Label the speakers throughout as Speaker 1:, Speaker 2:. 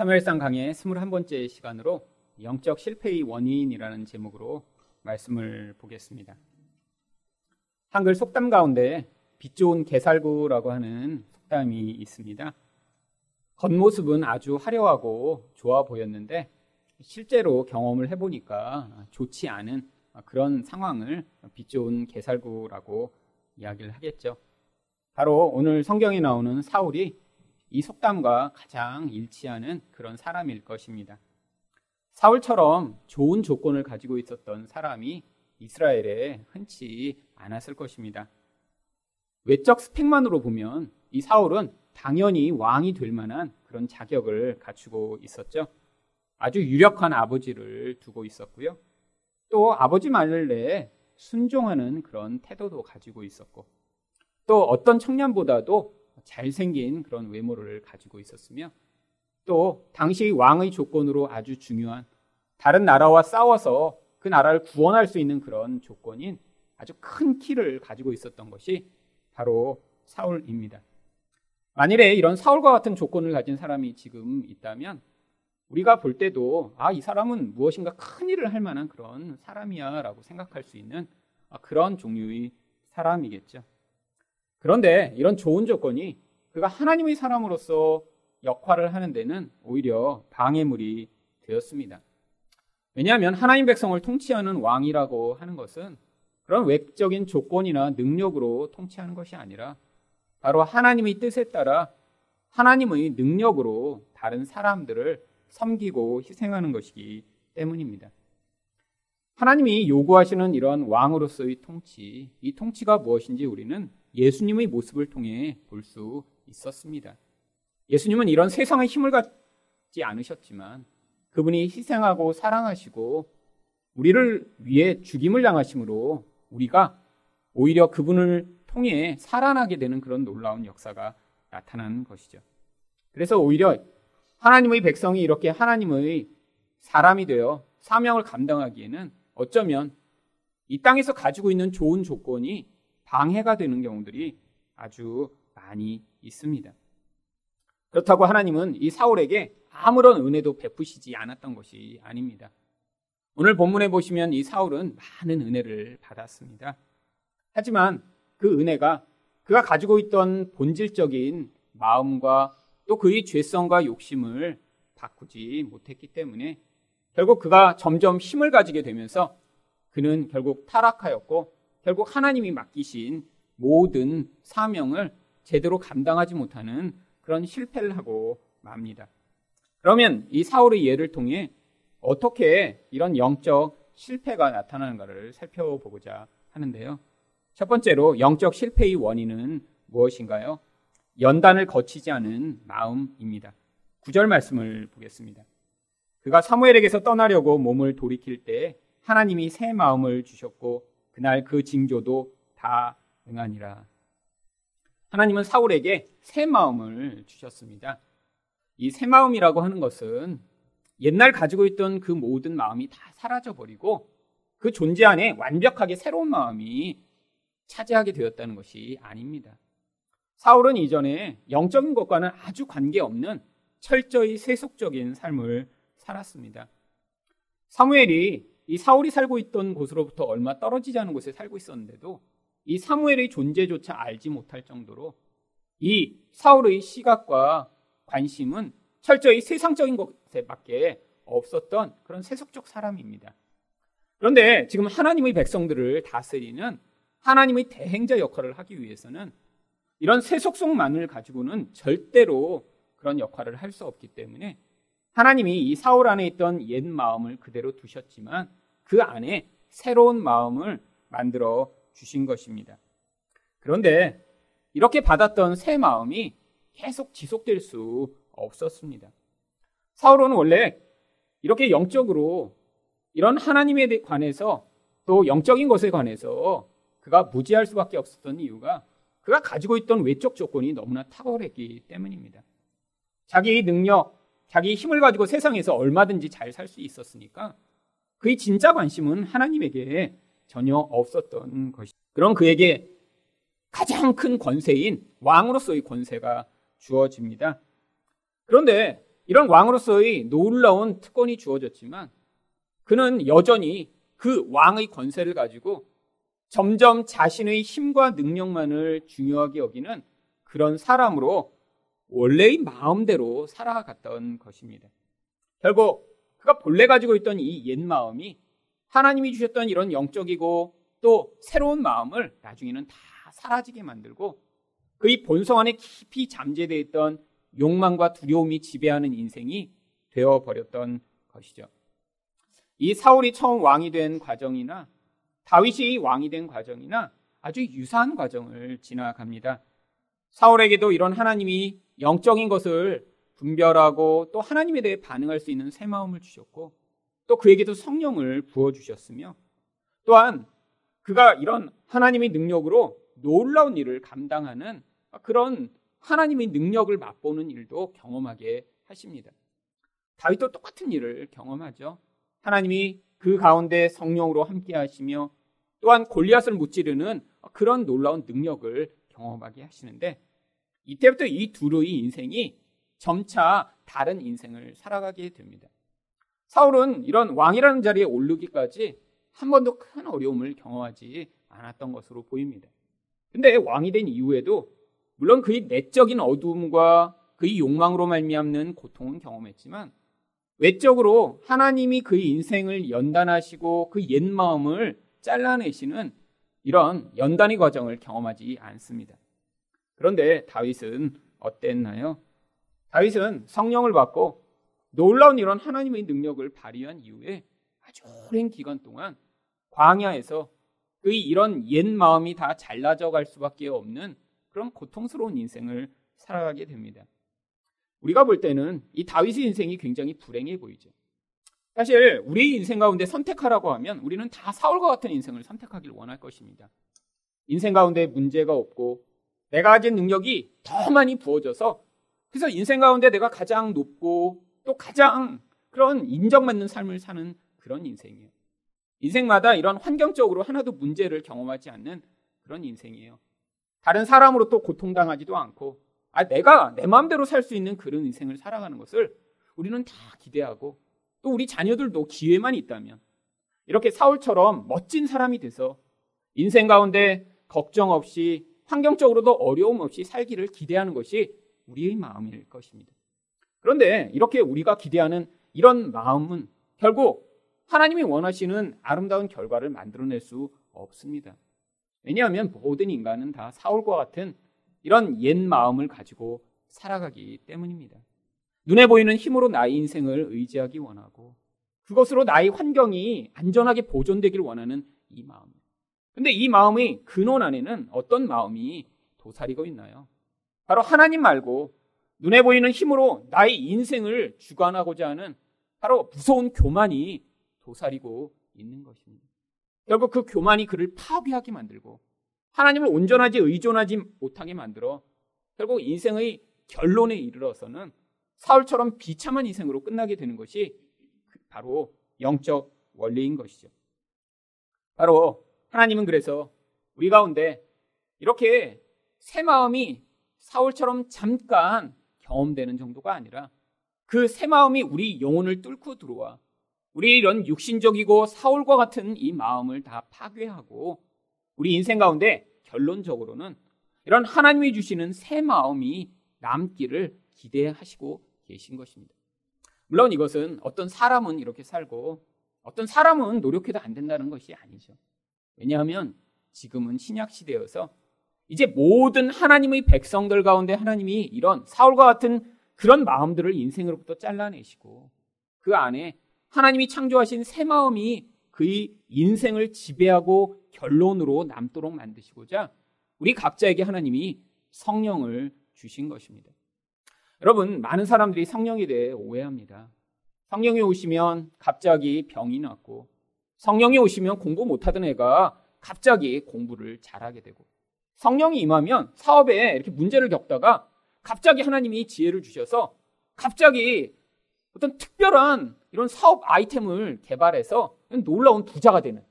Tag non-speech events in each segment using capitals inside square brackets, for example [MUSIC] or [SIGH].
Speaker 1: 사무엘상 강의 21번째 시간으로 영적 실패의 원인이라는 제목으로 말씀을 보겠습니다. 한글 속담 가운데 빛 좋은 개살구라고 하는 속담이 있습니다. 겉모습은 아주 화려하고 좋아 보였는데 실제로 경험을 해보니까 좋지 않은 그런 상황을 빛 좋은 개살구라고 이야기를 하겠죠. 바로 오늘 성경에 나오는 사울이 이 속담과 가장 일치하는 그런 사람일 것입니다. 사울처럼 좋은 조건을 가지고 있었던 사람이 이스라엘에 흔치 않았을 것입니다. 외적 스펙만으로 보면 이 사울은 당연히 왕이 될 만한 그런 자격을 갖추고 있었죠. 아주 유력한 아버지를 두고 있었고요. 또 아버지 말을 내 순종하는 그런 태도도 가지고 있었고, 또 어떤 청년보다도 잘생긴 그런 외모를 가지고 있었으며 또 당시 왕의 조건으로 아주 중요한 다른 나라와 싸워서 그 나라를 구원할 수 있는 그런 조건인 아주 큰 키를 가지고 있었던 것이 바로 사울입니다. 만일에 이런 사울과 같은 조건을 가진 사람이 지금 있다면 우리가 볼 때도 아, 이 사람은 무엇인가 큰 일을 할 만한 그런 사람이야 라고 생각할 수 있는 그런 종류의 사람이겠죠. 그런데 이런 좋은 조건이 그가 하나님의 사람으로서 역할을 하는 데는 오히려 방해물이 되었습니다. 왜냐하면 하나님 백성을 통치하는 왕이라고 하는 것은 그런 외적인 조건이나 능력으로 통치하는 것이 아니라 바로 하나님의 뜻에 따라 하나님의 능력으로 다른 사람들을 섬기고 희생하는 것이기 때문입니다. 하나님이 요구하시는 이런 왕으로서의 통치, 이 통치가 무엇인지 우리는 예수님의 모습을 통해 볼 수 있었습니다. 예수님은 이런 세상의 힘을 갖지 않으셨지만 그분이 희생하고 사랑하시고 우리를 위해 죽임을 당하심으로 우리가 오히려 그분을 통해 살아나게 되는 그런 놀라운 역사가 나타나는 것이죠. 그래서 오히려 하나님의 백성이 이렇게 하나님의 사람이 되어 사명을 감당하기에는 어쩌면 이 땅에서 가지고 있는 좋은 조건이 방해가 되는 경우들이 아주 많이 있습니다. 그렇다고 하나님은 이 사울에게 아무런 은혜도 베푸시지 않았던 것이 아닙니다. 오늘 본문에 보시면 이 사울은 많은 은혜를 받았습니다. 하지만 그 은혜가 그가 가지고 있던 본질적인 마음과 또 그의 죄성과 욕심을 바꾸지 못했기 때문에 결국 그가 점점 힘을 가지게 되면서 그는 결국 타락하였고 결국 하나님이 맡기신 모든 사명을 제대로 감당하지 못하는 그런 실패를 하고 맙니다. 그러면 이 사울의 예를 통해 어떻게 이런 영적 실패가 나타나는가를 살펴보고자 하는데요. 첫 번째로 영적 실패의 원인은 무엇인가요? 연단을 거치지 않은 마음입니다. 구절 말씀을 보겠습니다. 그가 사무엘에게서 떠나려고 몸을 돌이킬 때 하나님이 새 마음을 주셨고 그날 그 징조도 다 응하니라. 하나님은 사울에게 새 마음을 주셨습니다. 이 새 마음이라고 하는 것은 옛날 가지고 있던 그 모든 마음이 다 사라져 버리고 그 존재 안에 완벽하게 새로운 마음이 차지하게 되었다는 것이 아닙니다. 사울은 이전에 영적인 것과는 아주 관계없는 철저히 세속적인 삶을 살았습니다. 사무엘이 이 사울이 살고 있던 곳으로부터 얼마 떨어지지 않은 곳에 살고 있었는데도 이 사무엘의 존재조차 알지 못할 정도로 이 사울의 시각과 관심은 철저히 세상적인 것에 밖에 없었던 그런 세속적 사람입니다. 그런데 지금 하나님의 백성들을 다스리는 하나님의 대행자 역할을 하기 위해서는 이런 세속성만을 가지고는 절대로 그런 역할을 할 수 없기 때문에 하나님이 이 사울 안에 있던 옛 마음을 그대로 두셨지만 그 안에 새로운 마음을 만들어 주신 것입니다. 그런데 이렇게 받았던 새 마음이 계속 지속될 수 없었습니다. 사울은 원래 이렇게 영적으로 이런 하나님에 관해서 또 영적인 것에 관해서 그가 무지할 수밖에 없었던 이유가 그가 가지고 있던 외적 조건이 너무나 탁월했기 때문입니다. 자기 능력, 자기 힘을 가지고 세상에서 얼마든지 잘 살 수 있었으니까 그의 진짜 관심은 하나님에게 전혀 없었던 것이. 그럼 그에게 가장 큰 권세인 왕으로서의 권세가 주어집니다. 그런데 이런 왕으로서의 놀라운 특권이 주어졌지만 그는 여전히 그 왕의 권세를 가지고 점점 자신의 힘과 능력만을 중요하게 여기는 그런 사람으로 원래의 마음대로 살아갔던 것입니다. 결국 그가 본래 가지고 있던 이 옛 마음이 하나님이 주셨던 이런 영적이고 또 새로운 마음을 나중에는 다 사라지게 만들고 그의 본성 안에 깊이 잠재되어 있던 욕망과 두려움이 지배하는 인생이 되어 버렸던 것이죠. 이 사울이 처음 왕이 된 과정이나 다윗이 왕이 된 과정이나 아주 유사한 과정을 지나갑니다. 사울에게도 이런 하나님이 영적인 것을 분별하고 또 하나님에 대해 반응할 수 있는 새 마음을 주셨고 또 그에게도 성령을 부어 주셨으며 또한 그가 이런 하나님의 능력으로 놀라운 일을 감당하는 그런 하나님의 능력을 맛보는 일도 경험하게 하십니다. 다윗도 똑같은 일을 경험하죠. 하나님이 그 가운데 성령으로 함께 하시며 또한 골리앗을 무찌르는 그런 놀라운 능력을 경험하게 하시는데 이때부터 이 둘의 인생이 점차 다른 인생을 살아가게 됩니다. 사울은 이런 왕이라는 자리에 오르기까지 한 번도 큰 어려움을 경험하지 않았던 것으로 보입니다. 근데 왕이 된 이후에도 물론 그의 내적인 어두움과 그의 욕망으로 말미암는 고통은 경험했지만 외적으로 하나님이 그의 인생을 연단하시고 그 옛 마음을 잘라내시는 이런 연단의 과정을 경험하지 않습니다. 그런데 다윗은 어땠나요? 다윗은 성령을 받고 놀라운 이런 하나님의 능력을 발휘한 이후에 아주 오랜 기간 동안 광야에서 그의 이런 옛 마음이 다 잘라져 갈 수밖에 없는 그런 고통스러운 인생을 살아가게 됩니다. 우리가 볼 때는 이 다윗의 인생이 굉장히 불행해 보이죠. 사실 우리 인생 가운데 선택하라고 하면 우리는 다 사울과 같은 인생을 선택하길 원할 것입니다. 인생 가운데 문제가 없고 내가 가진 능력이 더 많이 부어져서 그래서 인생 가운데 내가 가장 높고 또 가장 그런 인정받는 삶을 사는 그런 인생이에요. 인생마다 이런 환경적으로 하나도 문제를 경험하지 않는 그런 인생이에요. 다른 사람으로 또 고통당하지도 않고 아, 내가 내 마음대로 살 수 있는 그런 인생을 살아가는 것을 우리는 다 기대하고 또 우리 자녀들도 기회만 있다면 이렇게 사울처럼 멋진 사람이 돼서 인생 가운데 걱정 없이 환경적으로도 어려움 없이 살기를 기대하는 것이 우리의 마음일 것입니다. 그런데 이렇게 우리가 기대하는 이런 마음은 결국 하나님이 원하시는 아름다운 결과를 만들어낼 수 없습니다. 왜냐하면 모든 인간은 다 사울과 같은 이런 옛 마음을 가지고 살아가기 때문입니다. 눈에 보이는 힘으로 나의 인생을 의지하기 원하고 그것으로 나의 환경이 안전하게 보존되길 원하는 이 마음. 근데 이 마음의 근원 안에는 어떤 마음이 도사리고 있나요? 바로 하나님 말고 눈에 보이는 힘으로 나의 인생을 주관하고자 하는 바로 무서운 교만이 도사리고 있는 것입니다. 결국 그 교만이 그를 파괴하게 만들고 하나님을 온전하지 의존하지 못하게 만들어 결국 인생의 결론에 이르러서는 사울처럼 비참한 인생으로 끝나게 되는 것이 바로 영적 원리인 것이죠. 바로 하나님은 그래서 우리 가운데 이렇게 새 마음이 사울처럼 잠깐 경험되는 정도가 아니라 그 새 마음이 우리 영혼을 뚫고 들어와 우리 이런 육신적이고 사울과 같은 이 마음을 다 파괴하고 우리 인생 가운데 결론적으로는 이런 하나님이 주시는 새 마음이 남기를 기대하시고 계신 것입니다. 물론 이것은 어떤 사람은 이렇게 살고 어떤 사람은 노력해도 안 된다는 것이 아니죠. 왜냐하면 지금은 신약 시대여서 이제 모든 하나님의 백성들 가운데 하나님이 이런 사울과 같은 그런 마음들을 인생으로부터 잘라내시고 그 안에 하나님이 창조하신 새 마음이 그의 인생을 지배하고 결론으로 남도록 만드시고자 우리 각자에게 하나님이 성령을 주신 것입니다. 여러분, 많은 사람들이 성령에 대해 오해합니다. 성령이 오시면 갑자기 병이 났고, 성령이 오시면 공부 못하던 애가 갑자기 공부를 잘하게 되고, 성령이 임하면 사업에 이렇게 문제를 겪다가 갑자기 하나님이 지혜를 주셔서 갑자기 어떤 특별한 이런 사업 아이템을 개발해서 놀라운 부자가 되는.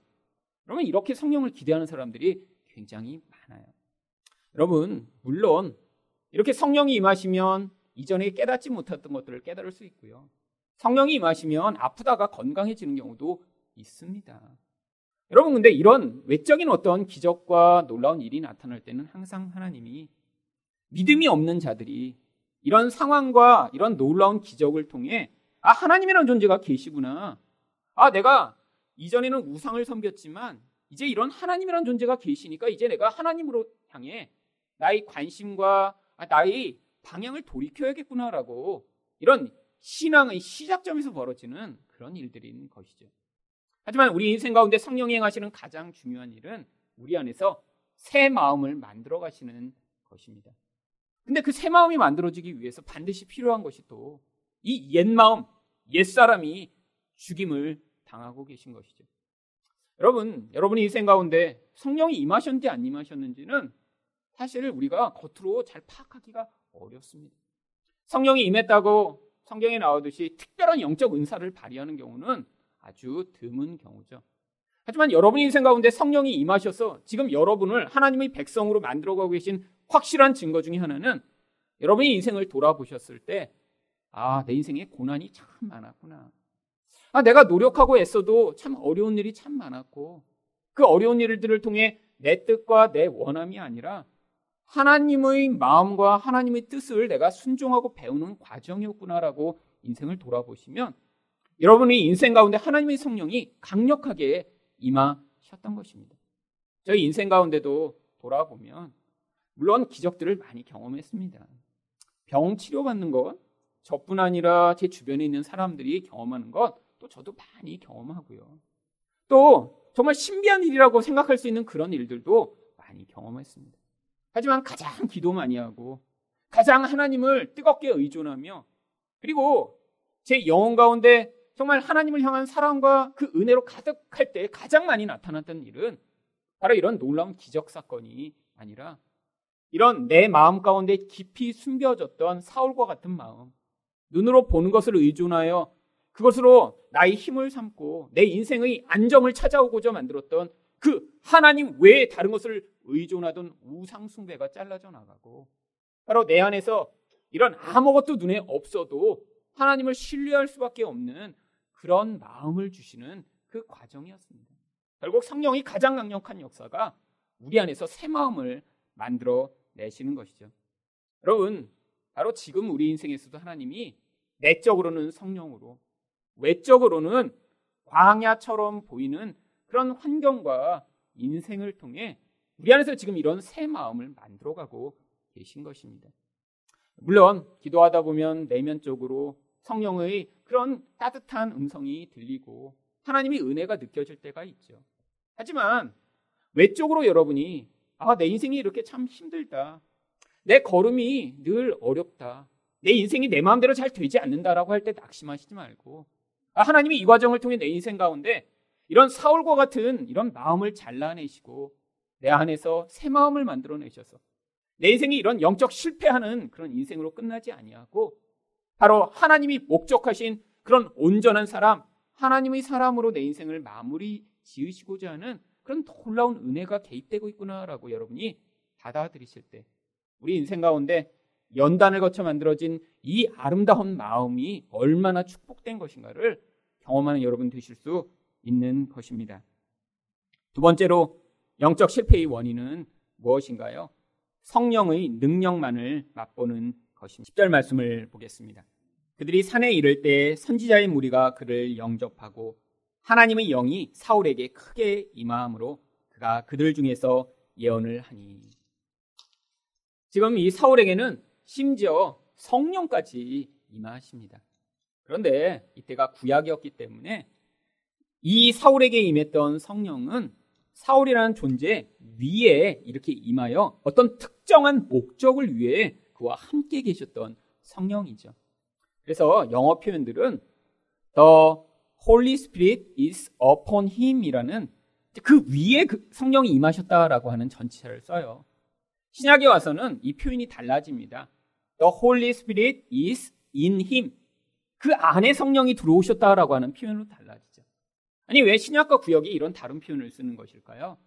Speaker 1: 그러면 이렇게 성령을 기대하는 사람들이 굉장히 많아요. 여러분, 물론 이렇게 성령이 임하시면 이전에 깨닫지 못했던 것들을 깨달을 수 있고요. 성령이 임하시면 아프다가 건강해지는 경우도 있습니다. 여러분, 근데 이런 외적인 어떤 기적과 놀라운 일이 나타날 때는 항상 하나님이 믿음이 없는 자들이 이런 상황과 이런 놀라운 기적을 통해 아, 하나님이라는 존재가 계시구나. 아, 내가 이전에는 우상을 섬겼지만 이제 이런 하나님이라는 존재가 계시니까 이제 내가 하나님으로 향해 나의 관심과 아, 나의 방향을 돌이켜야겠구나라고 이런 신앙의 시작점에서 벌어지는 그런 일들인 것이죠. 하지만 우리 인생 가운데 성령이 행하시는 가장 중요한 일은 우리 안에서 새 마음을 만들어 가시는 것입니다. 근데 그 새 마음이 만들어지기 위해서 반드시 필요한 것이 또 이 옛 마음, 옛 사람이 죽임을 당하고 계신 것이죠. 여러분, 여러분의 인생 가운데 성령이 임하셨는지 안 임하셨는지는 사실 우리가 겉으로 잘 파악하기가 어렵습니다. 성령이 임했다고 성경에 나오듯이 특별한 영적 은사를 발휘하는 경우는 아주 드문 경우죠. 하지만 여러분의 인생 가운데 성령이 임하셔서 지금 여러분을 하나님의 백성으로 만들어가고 계신 확실한 증거 중의 하나는 여러분의 인생을 돌아보셨을 때, 아, 내 인생에 고난이 참 많았구나. 아, 내가 노력하고 애써도 참 어려운 일이 참 많았고, 그 어려운 일들을 통해 내 뜻과 내 원함이 아니라 하나님의 마음과 하나님의 뜻을 내가 순종하고 배우는 과정이었구나라고 인생을 돌아보시면 여러분의 인생 가운데 하나님의 성령이 강력하게 임하셨던 것입니다. 저희 인생 가운데도 돌아보면 물론 기적들을 많이 경험했습니다. 병 치료받는 것, 저뿐 아니라 제 주변에 있는 사람들이 경험하는 것, 또 저도 많이 경험하고요. 또 정말 신비한 일이라고 생각할 수 있는 그런 일들도 많이 경험했습니다. 하지만 가장 기도 많이 하고 가장 하나님을 뜨겁게 의존하며 그리고 제 영혼 가운데 정말 하나님을 향한 사랑과 그 은혜로 가득할 때 가장 많이 나타났던 일은 바로 이런 놀라운 기적 사건이 아니라 이런 내 마음 가운데 깊이 숨겨졌던 사울과 같은 마음, 눈으로 보는 것을 의존하여 그것으로 나의 힘을 삼고 내 인생의 안정을 찾아오고자 만들었던 그 하나님 외에 다른 것을 의존하던 우상숭배가 잘라져 나가고 바로 내 안에서 이런 아무것도 눈에 없어도 하나님을 신뢰할 수밖에 없는 그런 마음을 주시는 그 과정이었습니다. 결국 성령이 가장 강력한 역사가 우리 안에서 새 마음을 만들어 내시는 것이죠. 여러분, 바로 지금 우리 인생에서도 하나님이 내적으로는 성령으로, 외적으로는 광야처럼 보이는 그런 환경과 인생을 통해 우리 안에서 지금 이런 새 마음을 만들어가고 계신 것입니다. 물론 기도하다 보면 내면적으로 성령의 그런 따뜻한 음성이 들리고 하나님의 은혜가 느껴질 때가 있죠. 하지만 외적으로 여러분이 아, 내 인생이 이렇게 참 힘들다. 내 걸음이 늘 어렵다. 내 인생이 내 마음대로 잘 되지 않는다라고 할 때 낙심하시지 말고 아, 하나님이 이 과정을 통해 내 인생 가운데 이런 사울과 같은 이런 마음을 잘라내시고 내 안에서 새 마음을 만들어내셔서 내 인생이 이런 영적 실패하는 그런 인생으로 끝나지 아니하고 바로 하나님이 목적하신 그런 온전한 사람, 하나님의 사람으로 내 인생을 마무리 지으시고자 하는 그런 놀라운 은혜가 개입되고 있구나라고 여러분이 받아들이실 때 우리 인생 가운데 연단을 거쳐 만들어진 이 아름다운 마음이 얼마나 축복된 것인가를 경험하는 여러분 되실 수 있는 것입니다. 두 번째로 영적 실패의 원인은 무엇인가요? 성령의 능력만을 맛보는 것입니다. 10절 말씀을 보겠습니다. 그들이 산에 이를 때 선지자의 무리가 그를 영접하고 하나님의 영이 사울에게 크게 임하므로 그가 그들 중에서 예언을 하니. 지금 이 사울에게는 심지어 성령까지 임하십니다. 그런데 이때가 구약이었기 때문에 이 사울에게 임했던 성령은 사울이라는 존재 위에 이렇게 임하여 어떤 특정한 목적을 위해 그와 함께 계셨던 성령이죠. 그래서 영어 표현들은 The Holy Spirit is upon him이라는 그 위에 그 성령이 임하셨다라고 하는 전체를 써요. 신약에 와서는 이 표현이 달라집니다. The Holy Spirit is in him. 그 안에 성령이 들어오셨다라고 하는 표현으로 달라지죠. 아니, 왜 신약과 구약이 이런 다른 표현을 쓰는 것일까요?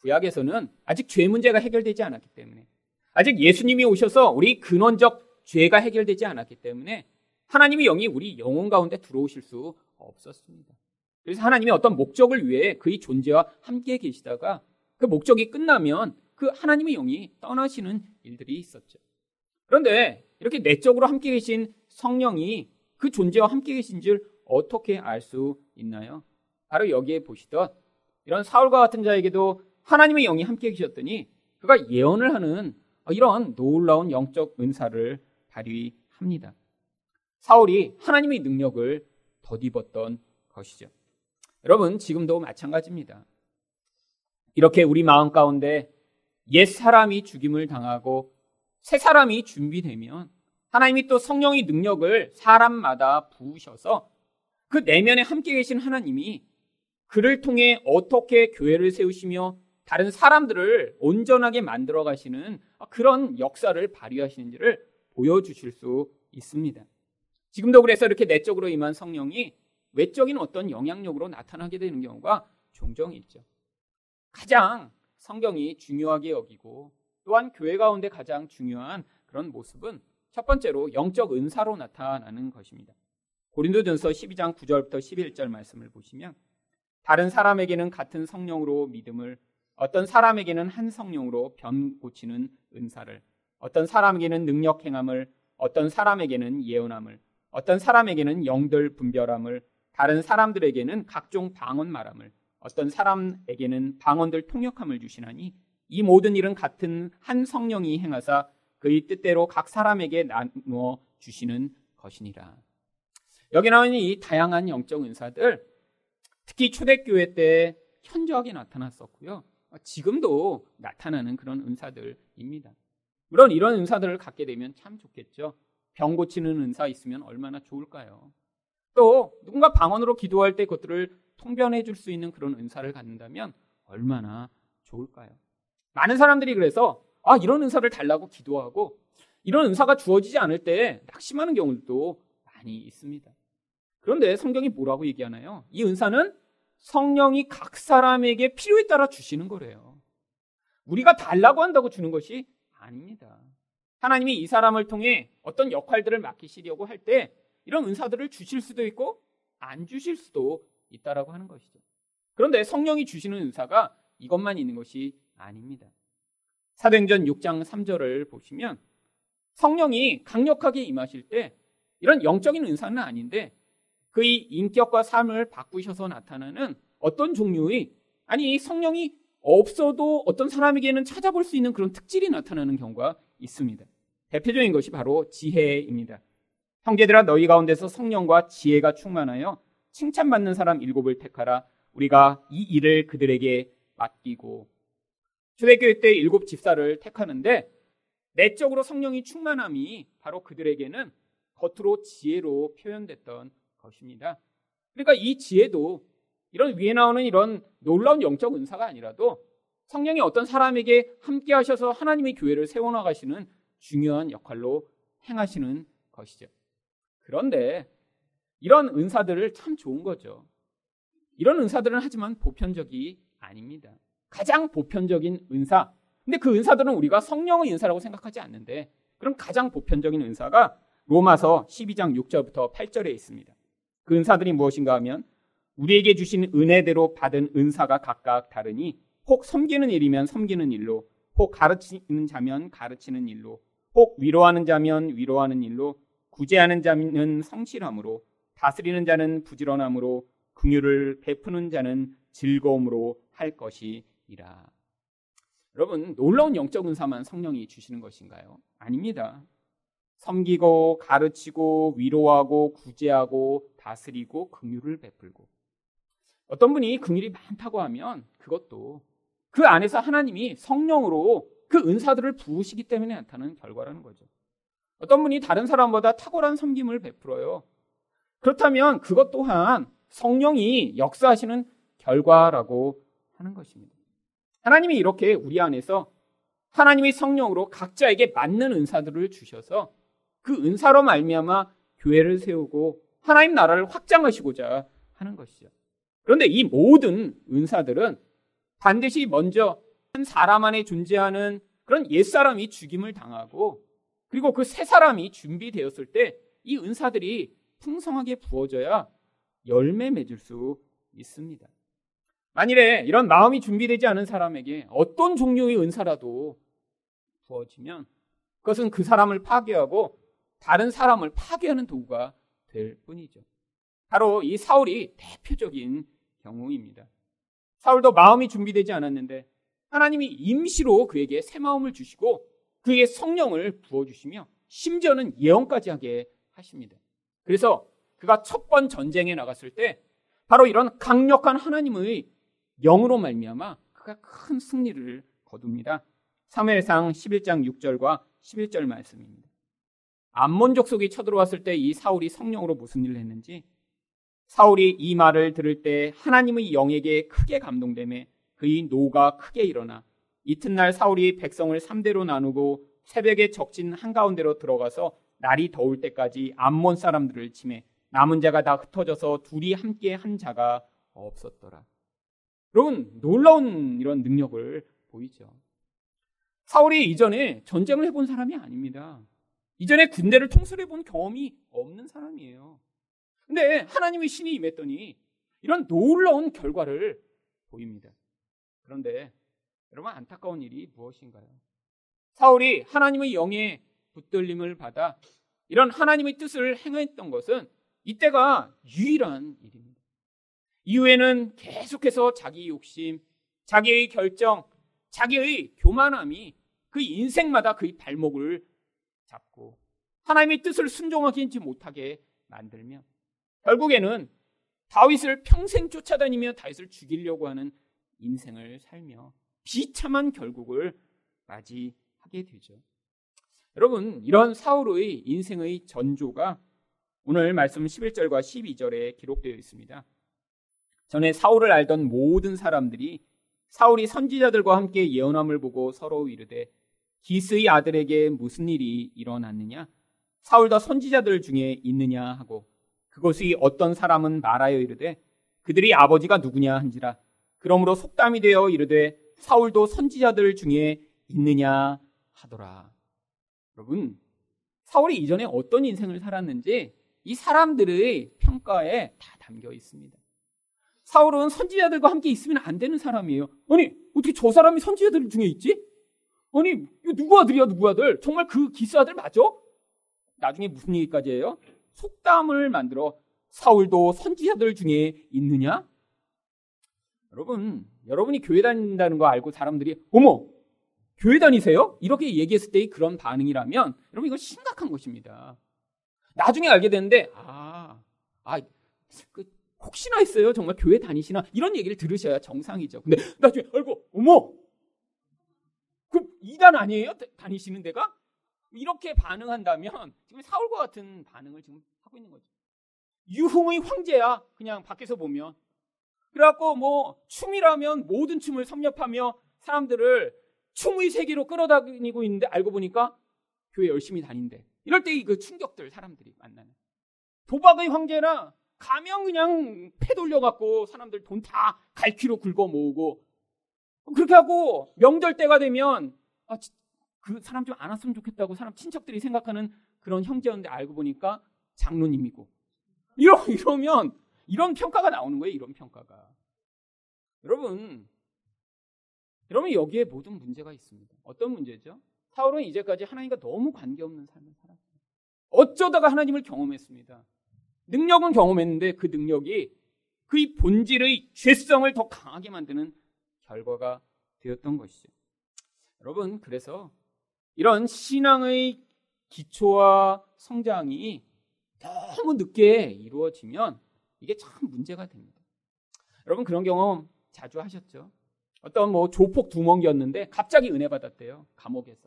Speaker 1: 구약에서는 아직 죄 문제가 해결되지 않았기 때문에 아직 예수님이 오셔서 우리 근원적 죄가 해결되지 않았기 때문에 하나님의 영이 우리 영혼 가운데 들어오실 수 없었습니다. 그래서 하나님이 어떤 목적을 위해 그의 존재와 함께 계시다가 그 목적이 끝나면 그 하나님의 영이 떠나시는 일들이 있었죠. 그런데 이렇게 내적으로 함께 계신 성령이 그 존재와 함께 계신 줄 어떻게 알 수 있나요? 바로 여기에 보시던 이런 사울과 같은 자에게도 하나님의 영이 함께 계셨더니 그가 예언을 하는 이런 놀라운 영적 은사를 발휘합니다. 사울이 하나님의 능력을 덧입었던 것이죠. 여러분, 지금도 마찬가지입니다. 이렇게 우리 마음 가운데 옛 사람이 죽임을 당하고 새 사람이 준비되면 하나님이 또 성령의 능력을 사람마다 부으셔서 그 내면에 함께 계신 하나님이 그를 통해 어떻게 교회를 세우시며 다른 사람들을 온전하게 만들어 가시는 그런 역사를 발휘하시는지를 보여주실 수 있습니다. 지금도 그래서 이렇게 내적으로 임한 성령이 외적인 어떤 영향력으로 나타나게 되는 경우가 종종 있죠. 가장 성경이 중요하게 여기고 또한 교회 가운데 가장 중요한 그런 모습은 첫 번째로 영적 은사로 나타나는 것입니다. 고린도전서 12장 9절부터 11절 말씀을 보시면 다른 사람에게는 같은 성령으로 믿음을 어떤 사람에게는 한 성령으로 변 고치는 은사를 어떤 사람에게는 능력 행함을 어떤 사람에게는 예언함을 어떤 사람에게는 영들 분별함을 다른 사람들에게는 각종 방언 말함을 어떤 사람에게는 방언들 통역함을 주시나니 이 모든 일은 같은 한 성령이 행하사 그의 뜻대로 각 사람에게 나누어 주시는 것이니라. 여기 나오는 이 다양한 영적 은사들 특히 초대교회 때 현저하게 나타났었고요. 지금도 나타나는 그런 은사들입니다. 물론 이런 은사들을 갖게 되면 참 좋겠죠. 병 고치는 은사 있으면 얼마나 좋을까요? 또 누군가 방언으로 기도할 때 그것들을 통변해 줄 수 있는 그런 은사를 갖는다면 얼마나 좋을까요? 많은 사람들이 그래서 아 이런 은사를 달라고 기도하고 이런 은사가 주어지지 않을 때 낙심하는 경우도 많이 있습니다. 그런데 성경이 뭐라고 얘기하나요? 이 은사는 성령이 각 사람에게 필요에 따라 주시는 거래요. 우리가 달라고 한다고 주는 것이 아닙니다. 하나님이 이 사람을 통해 어떤 역할들을 맡기시려고 할 때 이런 은사들을 주실 수도 있고 안 주실 수도 있다라고 하는 것이죠. 그런데 성령이 주시는 은사가 이것만 있는 것이 아닙니다. 사도행전 6장 3절을 보시면 성령이 강력하게 임하실 때 이런 영적인 은사는 아닌데 그의 인격과 삶을 바꾸셔서 나타나는 어떤 종류의 아니 성령이 없어도 어떤 사람에게는 찾아볼 수 있는 그런 특질이 나타나는 경우가 있습니다. 대표적인 것이 바로 지혜입니다. 형제들아 너희 가운데서 성령과 지혜가 충만하여 칭찬받는 사람 일곱을 택하라. 우리가 이 일을 그들에게 맡기고 초대교회 때 일곱 집사를 택하는데 내적으로 성령이 충만함이 바로 그들에게는 겉으로 지혜로 표현됐던 것입니다. 그러니까 이 지혜도 이런 위에 나오는 이런 놀라운 영적 은사가 아니라도 성령이 어떤 사람에게 함께 하셔서 하나님의 교회를 세워나가시는 중요한 역할로 행하시는 것이죠. 그런데 이런 은사들을 참 좋은 거죠. 이런 은사들은 하지만 보편적이 아닙니다. 가장 보편적인 은사. 근데 그 은사들은 우리가 성령의 은사라고 생각하지 않는데 그럼 가장 보편적인 은사가 로마서 12장 6절부터 8절에 있습니다. 그 은사들이 무엇인가 하면 우리에게 주신 은혜대로 받은 은사가 각각 다르니 혹 섬기는 일이면 섬기는 일로 혹 가르치는 자면 가르치는 일로 혹 위로하는 자면 위로하는 일로 구제하는 자는 성실함으로 다스리는 자는 부지런함으로 긍휼을 베푸는 자는 즐거움으로 할 것이니라. 여러분 놀라운 영적 은사만 성령이 주시는 것인가요? 아닙니다. 섬기고 가르치고 위로하고 구제하고 다스리고 긍휼을 베풀고 어떤 분이 긍휼이 많다고 하면 그것도 그 안에서 하나님이 성령으로 그 은사들을 부으시기 때문에 나타나는 결과라는 거죠. 어떤 분이 다른 사람보다 탁월한 섬김을 베풀어요. 그렇다면 그것 또한 성령이 역사하시는 결과라고 하는 것입니다. 하나님이 이렇게 우리 안에서 하나님의 성령으로 각자에게 맞는 은사들을 주셔서 그 은사로 말미암아 교회를 세우고 하나님 나라를 확장하시고자 하는 것이죠. 그런데 이 모든 은사들은 반드시 먼저 한 사람 안에 존재하는 그런 옛사람이 죽임을 당하고 그리고 그세 사람이 준비되었을 때 이 은사들이 풍성하게 부어져야 열매 맺을 수 있습니다. 만일에 이런 마음이 준비되지 않은 사람에게 어떤 종류의 은사라도 부어지면 그것은 그 사람을 파괴하고 다른 사람을 파괴하는 도구가 될 뿐이죠. 바로 이 사울이 대표적인 경우입니다. 사울도 마음이 준비되지 않았는데 하나님이 임시로 그에게 새 마음을 주시고 그에게 성령을 부어주시며 심지어는 예언까지 하게 하십니다. 그래서 그가 첫 번 전쟁에 나갔을 때 바로 이런 강력한 하나님의 영으로 말미암아 그가 큰 승리를 거둡니다. 3회상 11장 6절과 11절 말씀입니다. 암몬 족속이 쳐들어왔을 때 이 사울이 성령으로 무슨 일을 했는지 사울이 이 말을 들을 때 하나님의 영에게 크게 감동됨에 그의 노가 크게 일어나 이튿날 사울이 백성을 3대로 나누고 새벽에 적진 한가운데로 들어가서 날이 더울 때까지 암몬 사람들을 침해 남은 자가 다 흩어져서 둘이 함께 한 자가 없었더라. 여러분 놀라운 이런 능력을 보이죠. 사울이 이전에 전쟁을 해본 사람이 아닙니다. 이전에 군대를 통솔해 본 경험이 없는 사람이에요. 근데 하나님의 신이 임했더니 이런 놀라운 결과를 보입니다. 그런데 여러분 안타까운 일이 무엇인가요? 사울이 하나님의 영에 붙들림을 받아 이런 하나님의 뜻을 행했던 것은 이때가 유일한 일입니다. 이후에는 계속해서 자기 욕심, 자기의 결정, 자기의 교만함이 그 인생마다 그의 발목을 잡고 하나님의 뜻을 순종하지 못하게 만들며 결국에는 다윗을 평생 쫓아다니며 다윗을 죽이려고 하는 인생을 살며 비참한 결국을 맞이하게 되죠. 여러분, 이런 사울의 인생의 전조가 오늘 말씀 11절과 12절에 기록되어 있습니다. 전에 사울을 알던 모든 사람들이 사울이 선지자들과 함께 예언함을 보고 서로 이르되 기스의 아들에게 무슨 일이 일어났느냐? 사울도 선지자들 중에 있느냐 하고 그것이 어떤 사람은 말하여 이르되 그들이 아버지가 누구냐 한지라 그러므로 속담이 되어 이르되 사울도 선지자들 중에 있느냐 하더라. 여러분, 사울이 이전에 어떤 인생을 살았는지 이 사람들의 평가에 다 담겨 있습니다. 사울은 선지자들과 함께 있으면 안 되는 사람이에요. 아니, 어떻게 저 사람이 선지자들 중에 있지? 아니, 이거 누구 아들이야, 누구 아들? 정말 그 기스 아들 맞아? 나중에 무슨 얘기까지 해요? 속담을 만들어 사울도 선지자들 중에 있느냐? 여러분, 여러분이 교회 다닌다는 거 알고 사람들이 어머, 교회 다니세요? 이렇게 얘기했을 때의 그런 반응이라면 여러분 이건 심각한 것입니다. 나중에 알게 되는데 아, 아, 그 혹시나 했어요? 정말 교회 다니시나? 이런 얘기를 들으셔야 정상이죠. 근데 나중에 알고 어머, 그 이단 아니에요? 다니시는 데가? 이렇게 반응한다면 [LAUGHS] 지금 사울과 같은 반응을 지금 하고 있는 거죠. 유흥의 황제야. 그냥 밖에서 보면. 그래갖고 뭐 춤이라면 모든 춤을 섭렵하며 사람들을 춤의 세계로 끌어다니고 있는데 알고 보니까 교회 열심히 다닌대. 이럴 때 그 충격들 사람들이 만나는. 도박의 황제나 가면 그냥 패 돌려갖고 사람들 돈 다 갈퀴로 긁어 모으고 그렇게 하고 명절 때가 되면 아, 그 사람 좀 안 왔으면 좋겠다고 사람 친척들이 생각하는 그런 형제였는데 알고 보니까 장로님이고 이러, [LAUGHS] 이러면 이런 평가가 나오는 거예요. 이런 평가가. 여러분, 여러분 여기에 모든 문제가 있습니다. 어떤 문제죠? 사울은 이제까지 하나님과 너무 관계없는 삶을 살았어요. 어쩌다가 하나님을 경험했습니다. 능력은 경험했는데 그 능력이 그의 본질의 죄성을 더 강하게 만드는 결과가 되었던 것이죠. 여러분, 그래서 이런 신앙의 기초와 성장이 너무 늦게 이루어지면 이게 참 문제가 됩니다. 여러분 그런 경험 자주 하셨죠? 어떤 뭐 조폭 두멍이었는데 갑자기 은혜 받았대요. 감옥에서.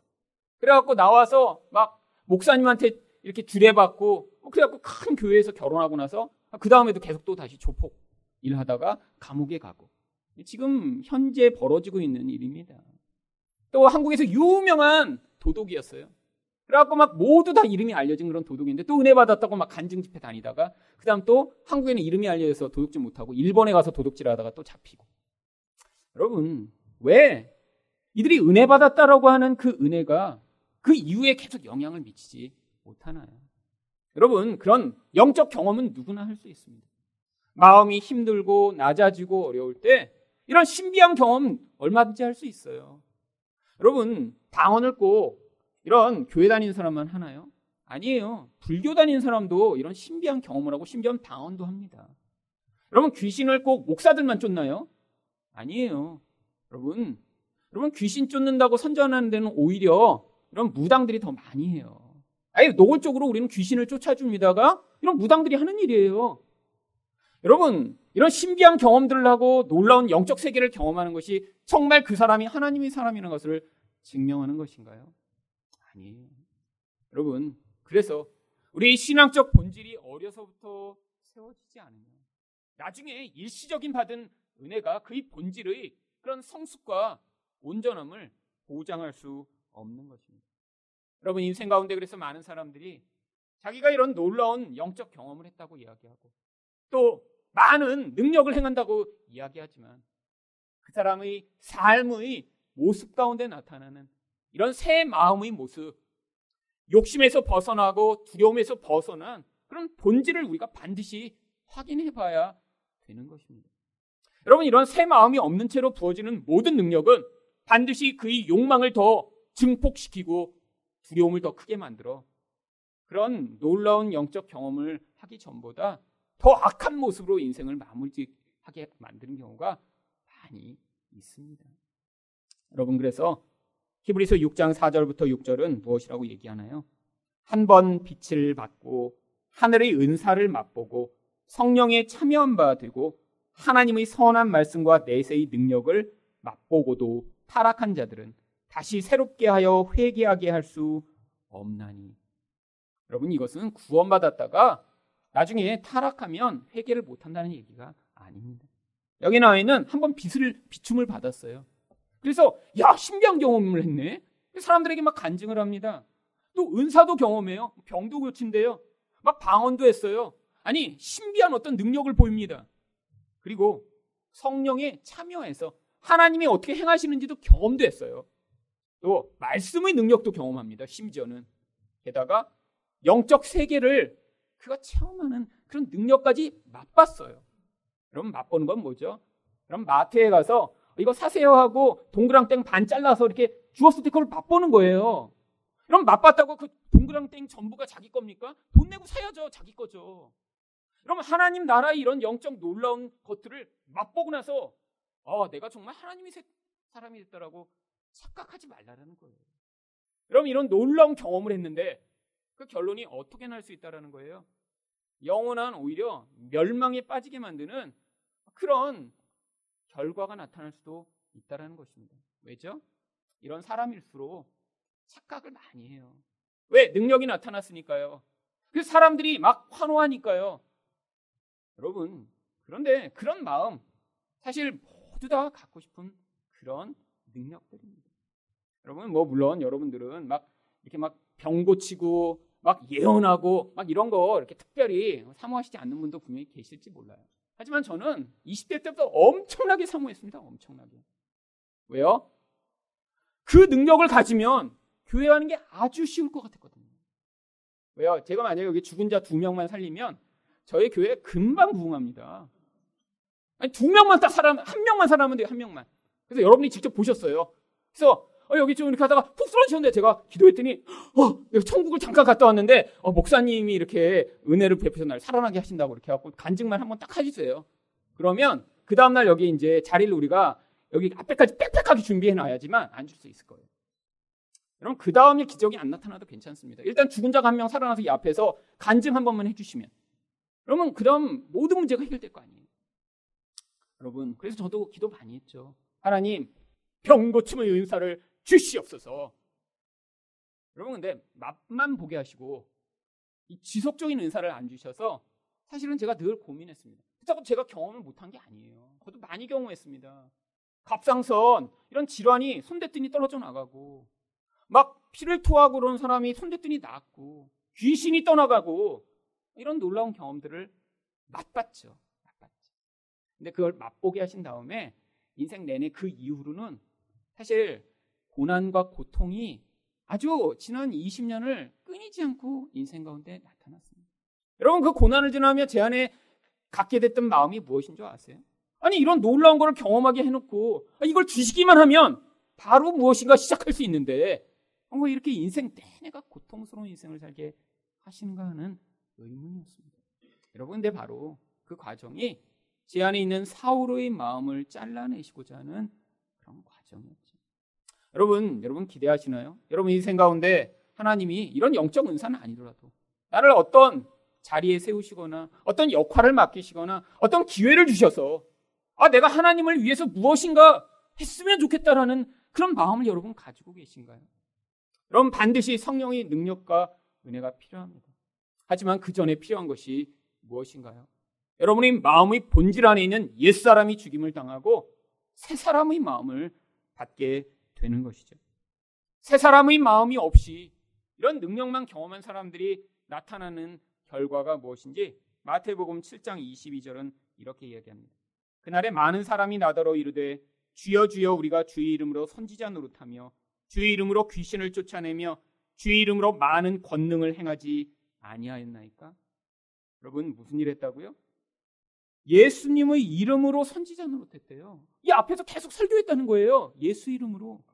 Speaker 1: 그래갖고 나와서 막 목사님한테 이렇게 주례받고 뭐 그래갖고 큰 교회에서 결혼하고 나서 그 다음에도 계속 또 다시 조폭 일하다가 감옥에 가고 지금 현재 벌어지고 있는 일입니다. 또 한국에서 유명한 도둑이었어요. 그래갖고 막 모두 다 이름이 알려진 그런 도둑인데 또 은혜 받았다고 막 간증 집회 다니다가 그 다음 또 한국에는 이름이 알려져서 도둑질 못하고 일본에 가서 도둑질 하다가 또 잡히고 여러분 왜 이들이 은혜 받았다라고 하는 그 은혜가 그 이후에 계속 영향을 미치지 못하나요? 여러분, 그런 영적 경험은 누구나 할 수 있습니다. 마음이 힘들고 낮아지고 어려울 때 이런 신비한 경험 얼마든지 할 수 있어요. 여러분, 방언을 꼭 이런 교회 다니는 사람만 하나요? 아니에요. 불교 다니는 사람도 이런 신비한 경험을 하고 심지어 방언도 합니다. 여러분, 귀신을 꼭 목사들만 쫓나요? 아니에요. 여러분, 여러분 귀신 쫓는다고 선전하는 데는 오히려 이런 무당들이 더 많이 해요. 아예 노골적으로 우리는 귀신을 쫓아줍니다가 이런 무당들이 하는 일이에요. 여러분, 이런 신비한 경험들을 하고 놀라운 영적 세계를 경험하는 것이 정말 그 사람이 하나님의 사람이라는 것을 증명하는 것인가요? 아니에요. 여러분, 그래서 우리 신앙적 본질이 어려서부터 세워지지 않으면 나중에 일시적인 받은 은혜가 그의 본질의 그런 성숙과 온전함을 보장할 수 없는 것입니다. 여러분 인생 가운데 그래서 많은 사람들이 자기가 이런 놀라운 영적 경험을 했다고 이야기하고 또 많은 능력을 행한다고 이야기하지만 그 사람의 삶의 모습 가운데 나타나는 이런 새 마음의 모습, 욕심에서 벗어나고 두려움에서 벗어난 그런 본질을 우리가 반드시 확인해 봐야 되는 것입니다. 여러분, 이런 새 마음이 없는 채로 부어지는 모든 능력은 반드시 그의 욕망을 더 증폭시키고 두려움을 더 크게 만들어 그런 놀라운 영적 경험을 하기 전보다 더 악한 모습으로 인생을 마무리하게 만드는 경우가 많이 있습니다. 여러분 그래서 히브리서 6장 4절부터 6절은 무엇이라고 얘기하나요? 한 번 빛을 받고 하늘의 은사를 맛보고 성령에 참여한 바 되고 하나님의 선한 말씀과 내세의 능력을 맛보고도 타락한 자들은 다시 새롭게 하여 회개하게 할 수 없나니. 여러분 이것은 구원받았다가 나중에 타락하면 회개를 못 한다는 얘기가 아닙니다. 여기 나와 있는 한번 빛을 비춤을 받았어요. 그래서 야 신비한 경험을 했네. 사람들에게 막 간증을 합니다. 또 은사도 경험해요. 병도 고친대요. 막 방언도 했어요. 아니 신비한 어떤 능력을 보입니다. 그리고 성령에 참여해서 하나님이 어떻게 행하시는지도 경험도 했어요. 또 말씀의 능력도 경험합니다. 심지어는 게다가 영적 세계를 그가 체험하는 그런 능력까지 맛봤어요. 그럼 맛보는 건 뭐죠? 그럼 마트에 가서 이거 사세요 하고 동그랑땡 반 잘라서 이렇게 주었을 때 그걸 맛보는 거예요. 그럼 맛봤다고 그 동그랑땡 전부가 자기 겁니까? 돈 내고 사야죠. 자기 거죠. 그럼 하나님 나라의 이런 영적 놀라운 것들을 맛보고 나서 아, 내가 정말 하나님의 사람이 됐다라고 착각하지 말라는 거예요. 그럼 이런 놀라운 경험을 했는데 그 결론이 어떻게 날 수 있다라는 거예요? 영원한 오히려 멸망에 빠지게 만드는 그런 결과가 나타날 수도 있다라는 것입니다. 왜죠? 이런 사람일수록 착각을 많이 해요. 왜? 능력이 나타났으니까요. 그 사람들이 막 환호하니까요. 여러분, 그런데 그런 마음 사실 모두 다 갖고 싶은 그런 능력들입니다. 여러분, 뭐 물론 여러분들은 막 이렇게 막 병 고치고 막 예언하고 막 이런 거 이렇게 특별히 사모하시지 않는 분도 분명히 계실지 몰라요. 하지만 저는 20대 때부터 엄청나게 사모했습니다. 엄청나게. 왜요? 그 능력을 가지면 교회하는 게 아주 쉬울 것 같았거든요. 왜요? 제가 만약에 여기 죽은 자 두 명만 살리면 저희 교회 금방 부흥합니다. 아니, 두 명만 딱 살아면, 한 명만 살아면 돼요, 한 명만. 그래서 여러분이 직접 보셨어요. 그래서, 어, 여기 좀 이렇게 하다가 푹 쓰러지셨는데 제가 기도했더니, 어, 천국을 잠깐 갔다 왔는데, 어, 목사님이 이렇게 은혜를 베푸셔서 날 살아나게 하신다고 이렇게 해갖고 간증만 한번 딱 해주세요. 그러면, 그 다음날 여기 이제 자리를 우리가 여기 앞에까지 빽빽하게 준비해 놔야지만 앉을 수 있을 거예요. 여러분, 그 다음에 기적이 안 나타나도 괜찮습니다. 일단 죽은 자가 한 명 살아나서 이 앞에서 간증 한 번만 해주시면. 그러면 그럼 모든 문제가 해결될 거 아니에요. 여러분, 그래서 저도 기도 많이 했죠. 하나님, 병 고침의 은사를 주시옵소서. 여러분, 근데 맛만 보게 하시고 이 지속적인 은사를 안 주셔서 사실은 제가 늘 고민했습니다. 그렇다고 제가 경험을 못한 게 아니에요. 저도 많이 경험했습니다. 갑상선 이런 질환이 손댔더니 떨어져 나가고 막 피를 토하고 그런 사람이 손댔더니 낫고 귀신이 떠나가고 이런 놀라운 경험들을 맛봤죠. 근데 그걸 맛보게 하신 다음에 인생 내내 그 이후로는 사실 고난과 고통이 아주 지난 20년을 끊이지 않고 인생 가운데 나타났습니다. 여러분 그 고난을 지나며 제 안에 갖게 됐던 마음이 무엇인 줄 아세요? 아니 이런 놀라운 것을 경험하게 해놓고 아, 이걸 주시기만 하면 바로 무엇인가 시작할 수 있는데 뭐 이렇게 인생 내내가 고통스러운 인생을 살게 하시는가 하는 의문이었습니다. 여러분 근데 바로 그 과정이 제 안에 있는 사울의 마음을 잘라내시고자 하는 그런 과정이었죠. 여러분, 여러분 기대하시나요? 여러분 인생 가운데 하나님이 이런 영적 은사는 아니더라도 나를 어떤 자리에 세우시거나 어떤 역할을 맡기시거나 어떤 기회를 주셔서 아, 내가 하나님을 위해서 무엇인가 했으면 좋겠다라는 그런 마음을 여러분 가지고 계신가요? 여러분 반드시 성령의 능력과 은혜가 필요합니다. 하지만 그 전에 필요한 것이 무엇인가요? 여러분의 마음의 본질 안에 있는 옛사람이 죽임을 당하고 새 사람의 마음을 받게 되는 것이죠. 새 사람의 마음이 없이 이런 능력만 경험한 사람들이 나타나는 결과가 무엇인지 마태복음 7장 22절은 이렇게 이야기합니다. 그날에 많은 사람이 나더러 이르되 주여 주여 우리가 주의 이름으로 선지자 노릇하며 주의 이름으로 귀신을 쫓아내며 주의 이름으로 많은 권능을 행하지 아니하였나이까? 여러분 무슨 일 했다고요? 예수님의 이름으로 선지자 노릇했대요. 이 앞에서 계속 설교했다는 거예요. 예수 이름으로.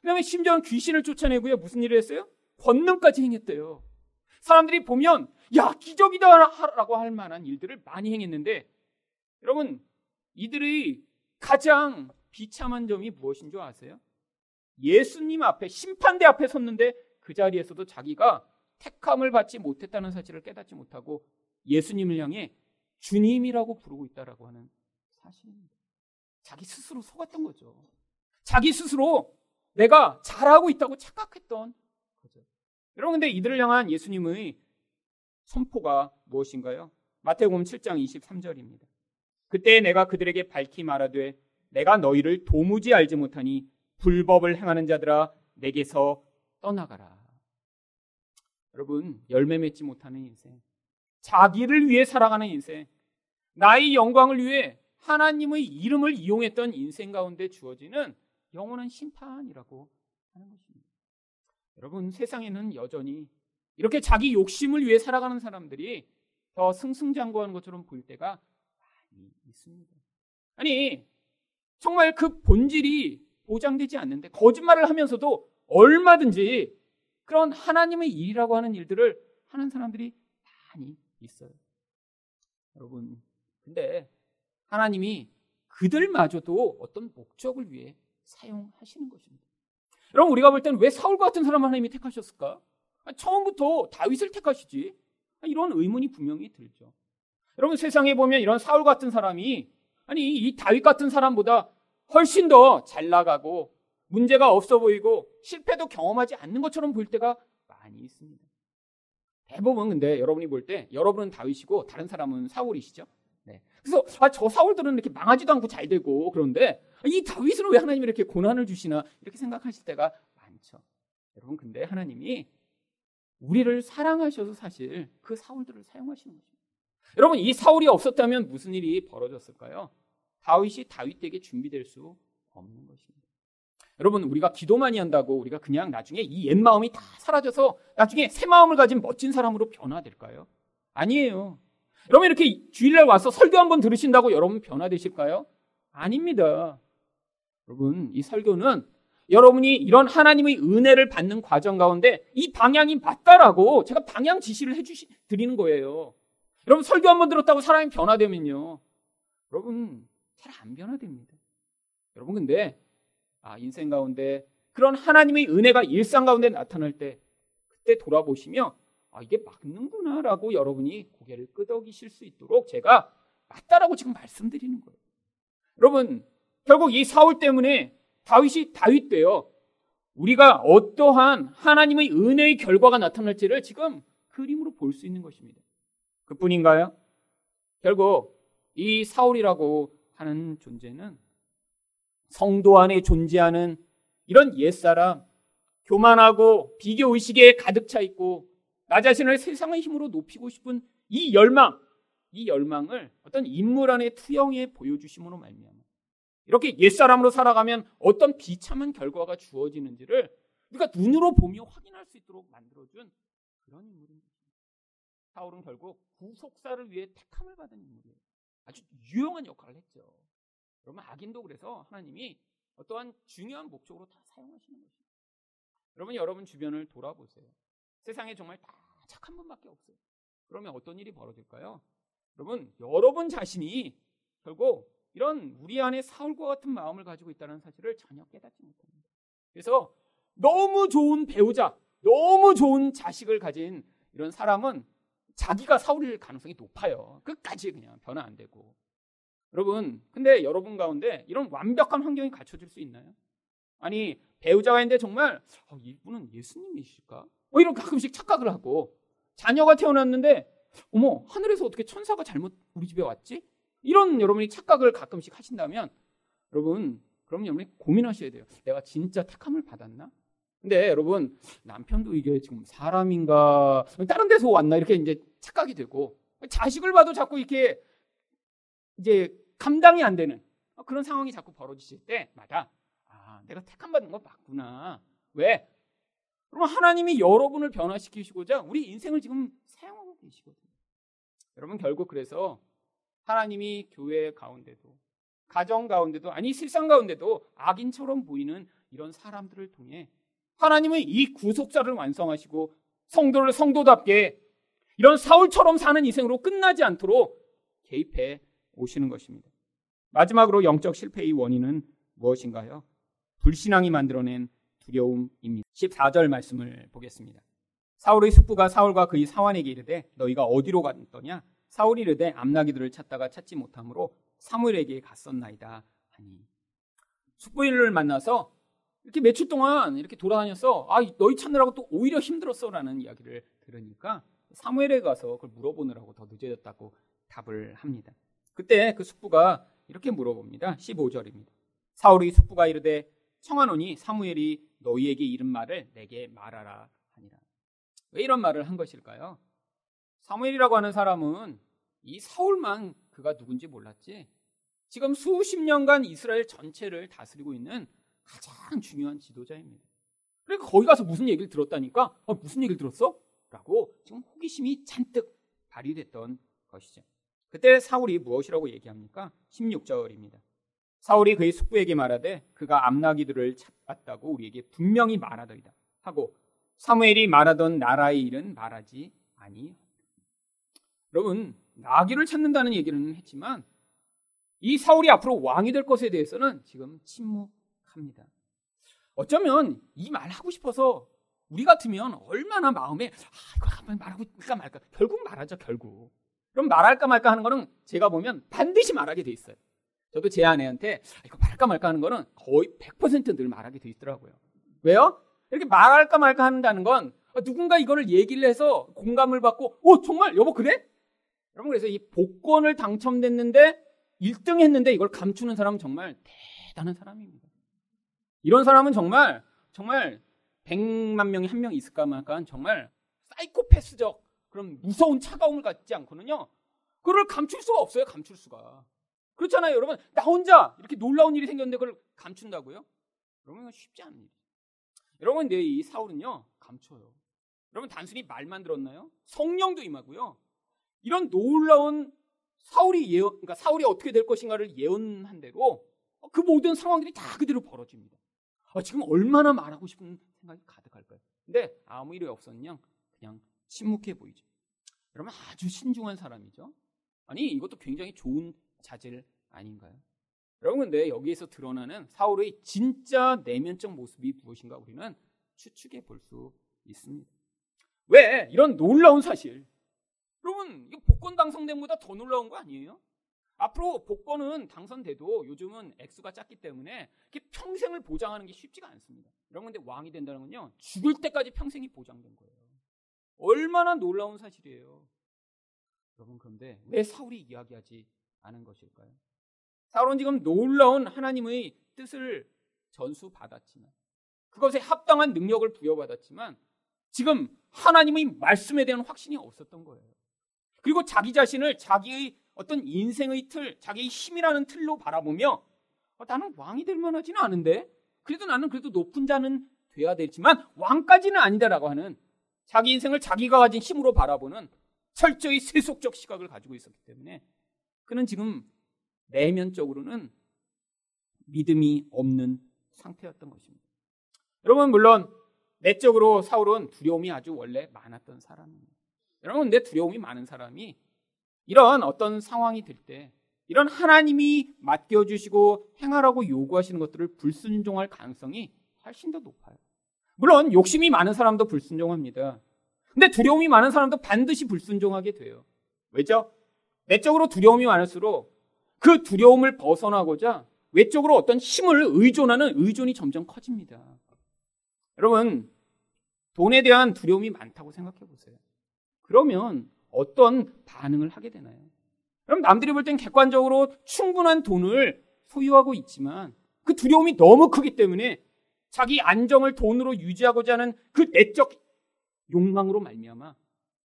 Speaker 1: 그 다음에 심지어는 귀신을 쫓아내고요. 무슨 일을 했어요? 권능까지 행했대요. 사람들이 보면 야 기적이다 라고 할 만한 일들을 많이 행했는데 여러분 이들의 가장 비참한 점이 무엇인 줄 아세요? 예수님 앞에 심판대 앞에 섰는데 그 자리에서도 자기가 택함을 받지 못했다는 사실을 깨닫지 못하고 예수님을 향해 주님이라고 부르고 있다라고 하는 사실입니다. 자기 스스로 속았던 거죠. 자기 스스로 내가 잘하고 있다고 착각했던 거죠. 여러분 근데 이들을 향한 예수님의 선포가 무엇인가요? 마태복음 7장 23절입니다. 그때 내가 그들에게 밝히 말하되 내가 너희를 도무지 알지 못하니 불법을 행하는 자들아 내게서 떠나가라. 여러분 열매 맺지 못하는 인생 자기를 위해 살아가는 인생, 나의 영광을 위해 하나님의 이름을 이용했던 인생 가운데 주어지는 영원한 심판이라고 하는 것입니다. 여러분, 세상에는 여전히 이렇게 자기 욕심을 위해 살아가는 사람들이 더 승승장구하는 것처럼 보일 때가 많이 있습니다. 아니, 정말 그 본질이 보장되지 않는데 거짓말을 하면서도 얼마든지 그런 하나님의 일이라고 하는 일들을 하는 사람들이 많이 있어요. 여러분, 근데 하나님이 그들마저도 어떤 목적을 위해 사용하시는 것입니다. 여러분, 우리가 볼 때는 왜 사울 같은 사람 하나님이 택하셨을까? 처음부터 다윗을 택하시지? 이런 의문이 분명히 들죠. 여러분, 세상에 보면 이런 사울 같은 사람이, 아니, 이 다윗 같은 사람보다 훨씬 더 잘 나가고, 문제가 없어 보이고, 실패도 경험하지 않는 것처럼 보일 때가 많이 있습니다. 대부분 근데 여러분이 볼 때 여러분은 다윗이고 다른 사람은 사울이시죠. 네. 그래서 아, 저 사울들은 이렇게 망하지도 않고 잘 되고 그런데 이 다윗은 왜 하나님이 이렇게 고난을 주시나 이렇게 생각하실 때가 많죠. 여러분 근데 하나님이 우리를 사랑하셔서 사실 그 사울들을 사용하시는 것입니다. 여러분 이 사울이 없었다면 무슨 일이 벌어졌을까요? 다윗이 다윗에게 준비될 수 없는 것입니다. 여러분 우리가 기도 많이 한다고 우리가 그냥 나중에 이 옛 마음이 다 사라져서 나중에 새 마음을 가진 멋진 사람으로 변화될까요? 아니에요. 여러분 이렇게 주일날 와서 설교 한번 들으신다고 여러분 변화되실까요? 아닙니다. 여러분 이 설교는 여러분이 이런 하나님의 은혜를 받는 과정 가운데 이 방향이 맞다라고 제가 방향 지시를 해주시 드리는 거예요. 여러분 설교 한번 들었다고 사람이 변화되면요. 여러분 잘 안 변화됩니다. 여러분 근데 아, 인생 가운데 그런 하나님의 은혜가 일상 가운데 나타날 때 그때 돌아보시며 아, 이게 맞는구나라고 여러분이 고개를 끄덕이실 수 있도록 제가 맞다라고 지금 말씀드리는 거예요. 여러분, 결국 이 사울 때문에 다윗이 다윗 되어 우리가 어떠한 하나님의 은혜의 결과가 나타날지를 지금 그림으로 볼 수 있는 것입니다. 그뿐인가요? 결국 이 사울이라고 하는 존재는 성도 안에 존재하는 이런 옛사람, 교만하고 비교 의식에 가득 차 있고 나 자신을 세상의 힘으로 높이고 싶은 이 열망, 이 열망을 어떤 인물 안에 투영해 보여주심으로 말미암아 이렇게 옛사람으로 살아가면 어떤 비참한 결과가 주어지는지를 우리가 눈으로 보며 확인할 수 있도록 만들어준 그런 인물인 것입니다. 사울은 결국 구속사를 위해 택함을 받은 인물이에요. 아주 유용한 역할을 했죠. 여러분 악인도 그래서 하나님이 어떠한 중요한 목적으로 다 사용하시는 것입니다. 여러분 여러분 주변을 돌아보세요. 세상에 정말 다 착한 분밖에 없어요. 그러면 어떤 일이 벌어질까요? 여러분 여러분 자신이 결국 이런 우리 안에 사울과 같은 마음을 가지고 있다는 사실을 전혀 깨닫지 못합니다. 그래서 너무 좋은 배우자, 너무 좋은 자식을 가진 이런 사람은 자기가 사울일 가능성이 높아요. 끝까지 그냥 변화 안 되고. 여러분, 근데 여러분 가운데 이런 완벽한 환경이 갖춰질 수 있나요? 아니, 배우자가 있는데 정말 어, 이분은 예수님이실까? 뭐 이런 가끔씩 착각을 하고 자녀가 태어났는데 어머, 하늘에서 어떻게 천사가 잘못 우리 집에 왔지? 이런 여러분이 착각을 가끔씩 하신다면 여러분, 그럼 여러분이 고민하셔야 돼요. 내가 진짜 택함을 받았나? 근데 여러분 남편도 이게 지금 사람인가 다른 데서 왔나 이렇게 이제 착각이 되고 자식을 봐도 자꾸 이렇게 이제 감당이 안 되는 그런 상황이 자꾸 벌어지실 때마다 아 내가 택함 받은 거 맞구나 왜? 그러면 하나님이 여러분을 변화시키시고자 우리 인생을 지금 사용하고 계시거든요. 여러분 결국 그래서 하나님이 교회 가운데도 가정 가운데도 아니 실상 가운데도 악인처럼 보이는 이런 사람들을 통해 하나님은 이 구속사를 완성하시고 성도를 성도답게 이런 사울처럼 사는 인생으로 끝나지 않도록 개입해 오시는 것입니다. 마지막으로 영적 실패의 원인은 무엇인가요? 불신앙이 만들어낸 두려움입니다. 14절 말씀을 보겠습니다. 사울의 숙부가 사울과 그의 사환에게 이르되 너희가 어디로 갔더냐? 사울이 이르되 암나기들을 찾다가 찾지 못하므로 사무엘에게 갔었나이다 하니 숙부인을 만나서 이렇게 며칠 동안 이렇게 돌아다녔어. 아, 너희 찾느라고 또 오히려 힘들었어라는 이야기를 들으니까 사무엘에 가서 그걸 물어보느라고 더 늦어졌다고 답을 합니다. 그때 그 숙부가 이렇게 물어봅니다. 15절입니다. 사울이 숙부가 이르되 청하노니 사무엘이 너희에게 이른 말을 내게 말하라 하니라. 왜 이런 말을 한 것일까요? 사무엘이라고 하는 사람은 이 사울만 그가 누군지 몰랐지. 지금 수십 년간 이스라엘 전체를 다스리고 있는 가장 중요한 지도자입니다. 그러니까 거기 가서 무슨 얘기를 들었다니까? 어, 무슨 얘기를 들었어? 라고 지금 호기심이 잔뜩 발휘됐던 것이죠. 그때 사울이 무엇이라고 얘기합니까? 16절입니다. 사울이 그의 숙부에게 말하되 그가 암나기들을 찾았다고 우리에게 분명히 말하더이다 하고 사무엘이 말하던 나라의 일은 말하지 아니. 여러분 나귀를 찾는다는 얘기는 했지만 이 사울이 앞으로 왕이 될 것에 대해서는 지금 침묵 합니다. 어쩌면 이 말 하고 싶어서 우리 같으면 얼마나 마음에 아, 이거 한번 말하고 까 말까 결국 말하죠 결국. 그럼 말할까 말까 하는 거는 제가 보면 반드시 말하게 돼 있어요. 저도 제 아내한테 아, 이거 말할까 말까 하는 거는 거의 100%늘 말하게 돼 있더라고요. 왜요? 이렇게 말할까 말까 한다는 건 누군가 이거를 얘기를 해서 공감을 받고 오 정말 여보 그래? 여러분 그래서 이 복권을 당첨됐는데 1등 했는데 이걸 감추는 사람은 정말 대단한 사람입니다. 이런 사람은 정말 정말 100만 명이 한 명 있을까 말까 정말 사이코패스적 그런 무서운 차가움을 갖지 않고는요. 그걸 감출 수가 없어요. 감출 수가. 그렇잖아요, 여러분. 나 혼자 이렇게 놀라운 일이 생겼는데 그걸 감춘다고요? 여러분 쉽지 일이죠. 여러분 내 이 사울은요 감춰요. 여러분 단순히 말만 들었나요? 성령도 임하고요. 이런 놀라운 사울이 예언, 그러니까 사울이 어떻게 될 것인가를 예언한 대로 그 모든 상황들이 다 그대로 벌어집니다. 아, 지금 얼마나 말하고 싶은 생각이 가득할까요? 근데 아무 일이 없었냐? 그냥 침묵해 보이죠. 여러분 아주 신중한 사람이죠. 아니 이것도 굉장히 좋은 자질 아닌가요? 여러분 근데 여기에서 드러나는 사울의 진짜 내면적 모습이 무엇인가 우리는 추측해 볼 수 있습니다. 왜 이런 놀라운 사실? 여러분 이거 복권 당선된 보다 더 놀라운 거 아니에요? 앞으로 복권은 당선돼도 요즘은 액수가 작기 때문에 평생을 보장하는 게 쉽지가 않습니다. 이런 건데 왕이 된다는 건요 죽을 때까지 평생이 보장된 거예요. 얼마나 놀라운 사실이에요. 여러분 그런데 왜 사울이 이야기하지 않은 것일까요? 사울은 지금 놀라운 하나님의 뜻을 전수 받았지만 그것에 합당한 능력을 부여받았지만 지금 하나님의 말씀에 대한 확신이 없었던 거예요. 그리고 자기 자신을 자기의 어떤 인생의 틀, 자기의 힘이라는 틀로 바라보며 어, 나는 왕이 될 만하지는 않은데 그래도 나는 그래도 높은 자는 돼야 되지만 왕까지는 아니다라고 하는 자기 인생을 자기가 가진 힘으로 바라보는 철저히 세속적 시각을 가지고 있었기 때문에 그는 지금 내면적으로는 믿음이 없는 상태였던 것입니다. 여러분 물론 내적으로 사울은 두려움이 아주 원래 많았던 사람입니다. 여러분 내 두려움이 많은 사람이 이런 어떤 상황이 될 때 이런 하나님이 맡겨주시고 행하라고 요구하시는 것들을 불순종할 가능성이 훨씬 더 높아요. 물론 욕심이 많은 사람도 불순종합니다. 근데 두려움이 많은 사람도 반드시 불순종하게 돼요. 왜죠? 내적으로 두려움이 많을수록 그 두려움을 벗어나고자 외적으로 어떤 힘을 의존하는 의존이 점점 커집니다. 여러분, 돈에 대한 두려움이 많다고 생각해 보세요. 그러면 어떤 반응을 하게 되나요? 그럼 남들이 볼 땐 객관적으로 충분한 돈을 소유하고 있지만 그 두려움이 너무 크기 때문에 자기 안정을 돈으로 유지하고자 하는 그 내적 욕망으로 말미암아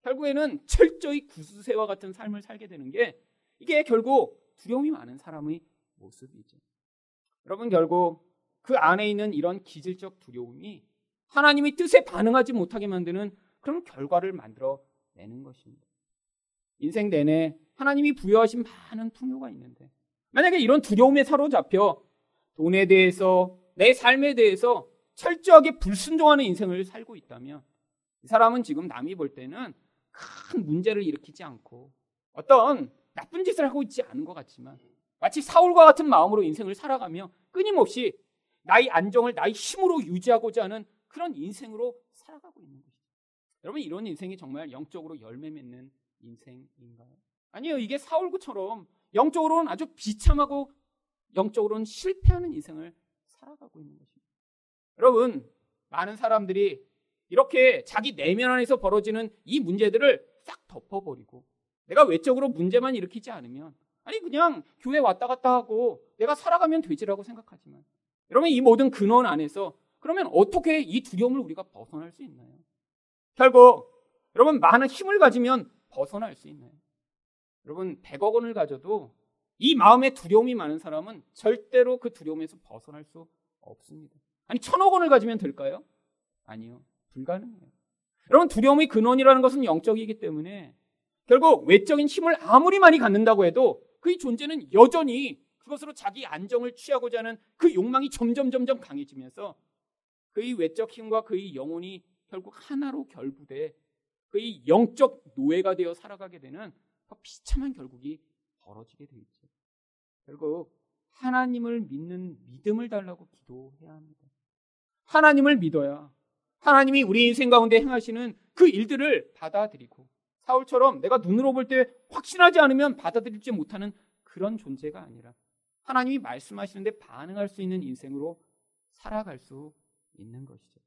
Speaker 1: 결국에는 철저히 구수새와 같은 삶을 살게 되는 게 이게 결국 두려움이 많은 사람의 모습이죠. 여러분 결국 그 안에 있는 이런 기질적 두려움이 하나님의 뜻에 반응하지 못하게 만드는 그런 결과를 만들어 내는 것입니다. 인생 내내 하나님이 부여하신 많은 풍요가 있는데 만약에 이런 두려움에 사로잡혀 돈에 대해서 내 삶에 대해서 철저하게 불순종하는 인생을 살고 있다면 이 사람은 지금 남이 볼 때는 큰 문제를 일으키지 않고 어떤 나쁜 짓을 하고 있지 않은 것 같지만 마치 사울과 같은 마음으로 인생을 살아가며 끊임없이 나의 안정을 나의 힘으로 유지하고자 하는 그런 인생으로 살아가고 있는 것이죠. 여러분 이런 인생이 정말 영적으로 열매 맺는 인생인가요? 아니요. 이게 사울구처럼 영적으로는 아주 비참하고 영적으로는 실패하는 인생을 살아가고 있는 것입니다. 여러분 많은 사람들이 이렇게 자기 내면 안에서 벌어지는 이 문제들을 싹 덮어버리고 내가 외적으로 문제만 일으키지 않으면 아니 그냥 교회 왔다 갔다 하고 내가 살아가면 되지라고 생각하지만 여러분 이 모든 근원 안에서 그러면 어떻게 이 두려움을 우리가 벗어날 수 있나요? 결국 여러분 많은 힘을 가지면 벗어날 수 있나요? 여러분 100억 원을 가져도 이 마음에 두려움이 많은 사람은 절대로 그 두려움에서 벗어날 수 없습니다. 아니 천억 원을 가지면 될까요? 아니요. 불가능해요. 여러분 두려움의 근원이라는 것은 영적이기 때문에 결국 외적인 힘을 아무리 많이 갖는다고 해도 그의 존재는 여전히 그것으로 자기 안정을 취하고자 하는 그 욕망이 점점 점점 강해지면서 그의 외적 힘과 그의 영혼이 결국 하나로 결부돼 그의 영적 노예가 되어 살아가게 되는 더 비참한 결국이 벌어지게 되어 있죠. 결국 하나님을 믿는 믿음을 달라고 기도해야 합니다. 하나님을 믿어야 하나님이 우리 인생 가운데 행하시는 그 일들을 받아들이고 사울처럼 내가 눈으로 볼 때 확신하지 않으면 받아들이지 못하는 그런 존재가 아니라 하나님이 말씀하시는데 반응할 수 있는 인생으로 살아갈 수 있는 것이죠.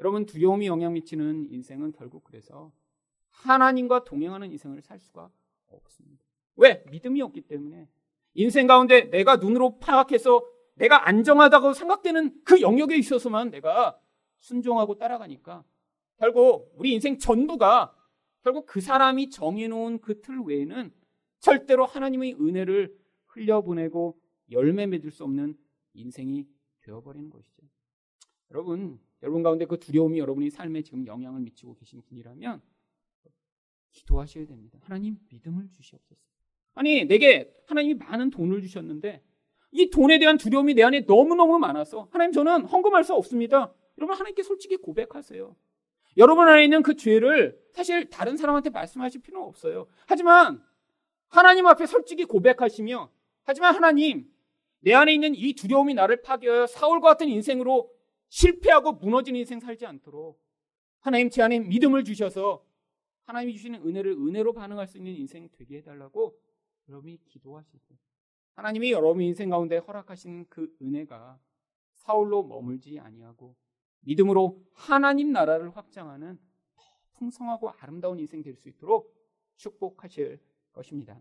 Speaker 1: 여러분 두려움이 영향 미치는 인생은 결국 그래서 하나님과 동행하는 인생을 살 수가 없습니다. 왜? 믿음이 없기 때문에 인생 가운데 내가 눈으로 파악해서 내가 안정하다고 생각되는 그 영역에 있어서만 내가 순종하고 따라가니까 결국 우리 인생 전부가 결국 그 사람이 정해놓은 그 틀 외에는 절대로 하나님의 은혜를 흘려보내고 열매 맺을 수 없는 인생이 되어버리는 것이죠. 여러분, 여러분 가운데 그 두려움이 여러분의 삶에 지금 영향을 미치고 계신 분이라면 기도하셔야 됩니다. 하나님 믿음을 주시옵소서. 아니, 내게 하나님이 많은 돈을 주셨는데 이 돈에 대한 두려움이 내 안에 너무너무 많아서 하나님 저는 헌금할 수 없습니다. 여러분 하나님께 솔직히 고백하세요. 여러분 안에 있는 그 죄를 사실 다른 사람한테 말씀하실 필요는 없어요. 하지만 하나님 앞에 솔직히 고백하시며 하지만 하나님 내 안에 있는 이 두려움이 나를 파괴하여 사울과 같은 인생으로 실패하고 무너진 인생 살지 않도록 하나님 제 안에 믿음을 주셔서 하나님이 주시는 은혜를 은혜로 반응할 수 있는 인생 되게 해달라고 여러분이 기도하시고 하나님이 여러분 인생 가운데 허락하신 그 은혜가 사울로 머물지 아니하고 믿음으로 하나님 나라를 확장하는 풍성하고 아름다운 인생 될 수 있도록 축복하실 것입니다.